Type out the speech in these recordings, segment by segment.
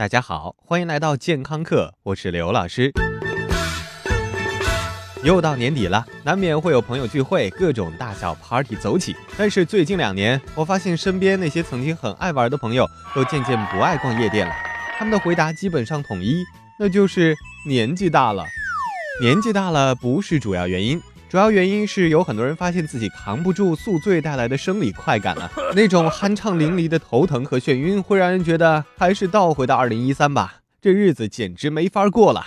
大家好，欢迎来到健康课，我是刘老师。又到年底了，难免会有朋友聚会，各种大小 party 走起。但是最近两年，我发现身边那些曾经很爱玩的朋友，都渐渐不爱逛夜店了。他们的回答基本上统一，那就是年纪大了。年纪大了不是主要原因。主要原因是有很多人发现自己扛不住宿醉带来的生理快感了，那种酣畅淋漓的头疼和眩晕，会让人觉得还是倒回到二零一三吧，这日子简直没法过了。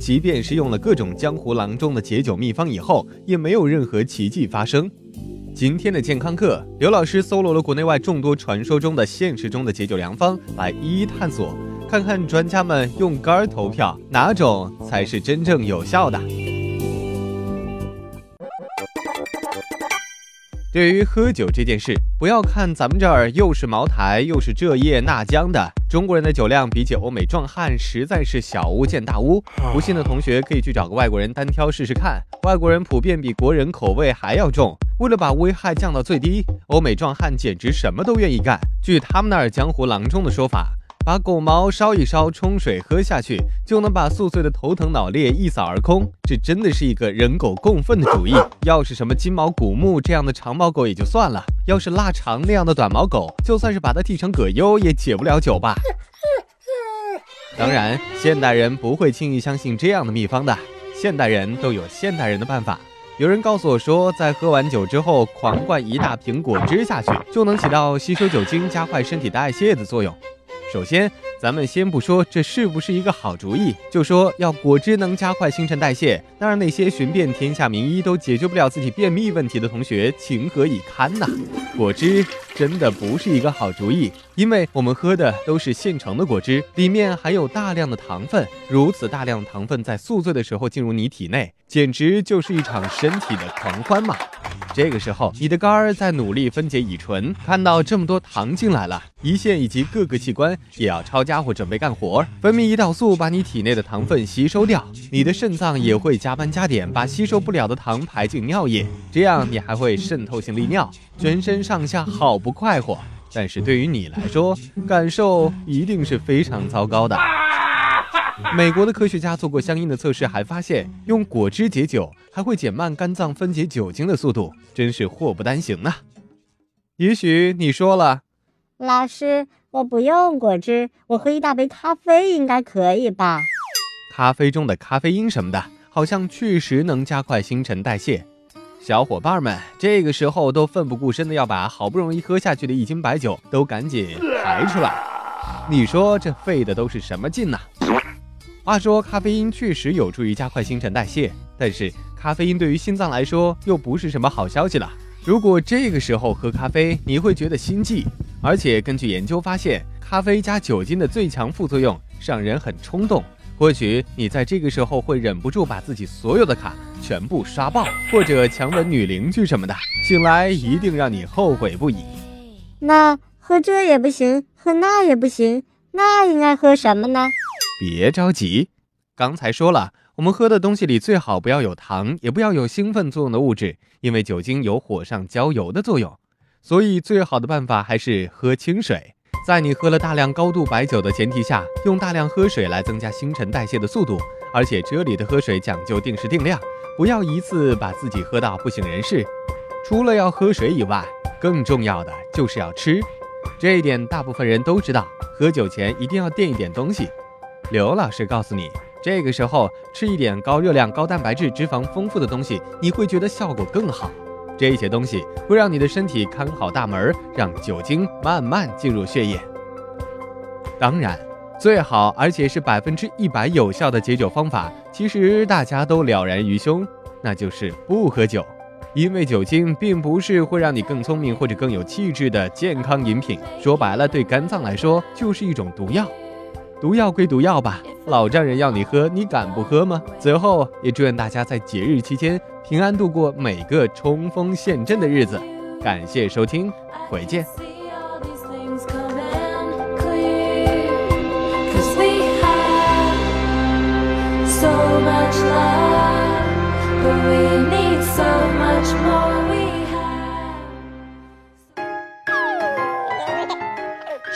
即便是用了各种江湖郎中的解酒秘方以后，也没有任何奇迹发生。今天的健康课，刘老师搜罗了国内外众多传说中的现实中的解酒良方，来一一探索，看看专家们用肝儿投票，哪种才是真正有效的。对于喝酒这件事，不要看咱们这儿又是茅台又是这叶那江的，中国人的酒量比起欧美壮汉实在是小巫见大巫。不信的同学可以去找个外国人单挑试试看，外国人普遍比国人口味还要重。为了把危害降到最低，欧美壮汉简直什么都愿意干。据他们那儿江湖郎中的说法。把狗毛烧一烧，冲水喝下去，就能把宿醉的头疼脑裂一扫而空。这真的是一个人狗共愤的主意。要是什么金毛古牧这样的长毛狗也就算了，要是腊肠那样的短毛狗，就算是把它剃成葛优，也解不了酒吧。当然，现代人不会轻易相信这样的秘方的。现代人都有现代人的办法。有人告诉我说，在喝完酒之后，狂灌一大瓶果汁下去，就能起到吸收酒精、加快身体代谢的作用。首先，咱们先不说这是不是一个好主意，就说要果汁能加快新陈代谢，那让那些寻遍天下名医都解决不了自己便秘问题的同学情何以堪呐？果汁真的不是一个好主意，因为我们喝的都是现成的果汁，里面含有大量的糖分，如此大量的糖分在宿醉的时候进入你体内，简直就是一场身体的狂欢嘛！这个时候，你的肝儿在努力分解乙醇，看到这么多糖进来了，胰腺以及各个器官也要抄家伙准备干活，分泌胰岛素把你体内的糖分吸收掉，你的肾脏也会加班加点把吸收不了的糖排进尿液，这样你还会渗透性利尿，全身上下好不快活。但是对于你来说，感受一定是非常糟糕的。美国的科学家做过相应的测试，还发现用果汁解酒还会减慢肝脏分解酒精的速度，真是祸不单行啊！也许你说了，老师，我不用果汁，我喝一大杯咖啡应该可以吧？咖啡中的咖啡因什么的，好像确实能加快新陈代谢。小伙伴们这个时候都奋不顾身的要把好不容易喝下去的一斤白酒都赶紧排出来，你说这费的都是什么劲呢？话说，咖啡因确实有助于加快新陈代谢，但是咖啡因对于心脏来说又不是什么好消息了。如果这个时候喝咖啡，你会觉得心悸，而且根据研究发现，咖啡加酒精的最强副作用让人很冲动。或许你在这个时候会忍不住把自己所有的卡全部刷爆，或者强吻女邻居什么的，醒来一定让你后悔不已。那喝这也不行，喝那也不行，那应该喝什么呢？别着急，刚才说了，我们喝的东西里最好不要有糖，也不要有兴奋作用的物质，因为酒精有火上浇油的作用。所以最好的办法还是喝清水。在你喝了大量高度白酒的前提下，用大量喝水来增加新陈代谢的速度。而且这里的喝水讲究定时定量，不要一次把自己喝到不省人事。除了要喝水以外，更重要的就是要吃。这一点大部分人都知道，喝酒前一定要垫一点东西。刘老师告诉你，这个时候吃一点高热量、高蛋白质、脂肪丰富的东西，你会觉得效果更好。这些东西会让你的身体看好大门，让酒精慢慢进入血液。当然，最好而且是百分之一百有效的解酒方法，其实大家都了然于胸，那就是不喝酒。因为酒精并不是会让你更聪明或者更有气质的健康饮品，说白了，对肝脏来说就是一种毒药。毒药归毒药吧，老丈人要你喝，你敢不喝吗？最后也祝愿大家在节日期间平安度过每个冲锋陷阵的日子。感谢收听，回见。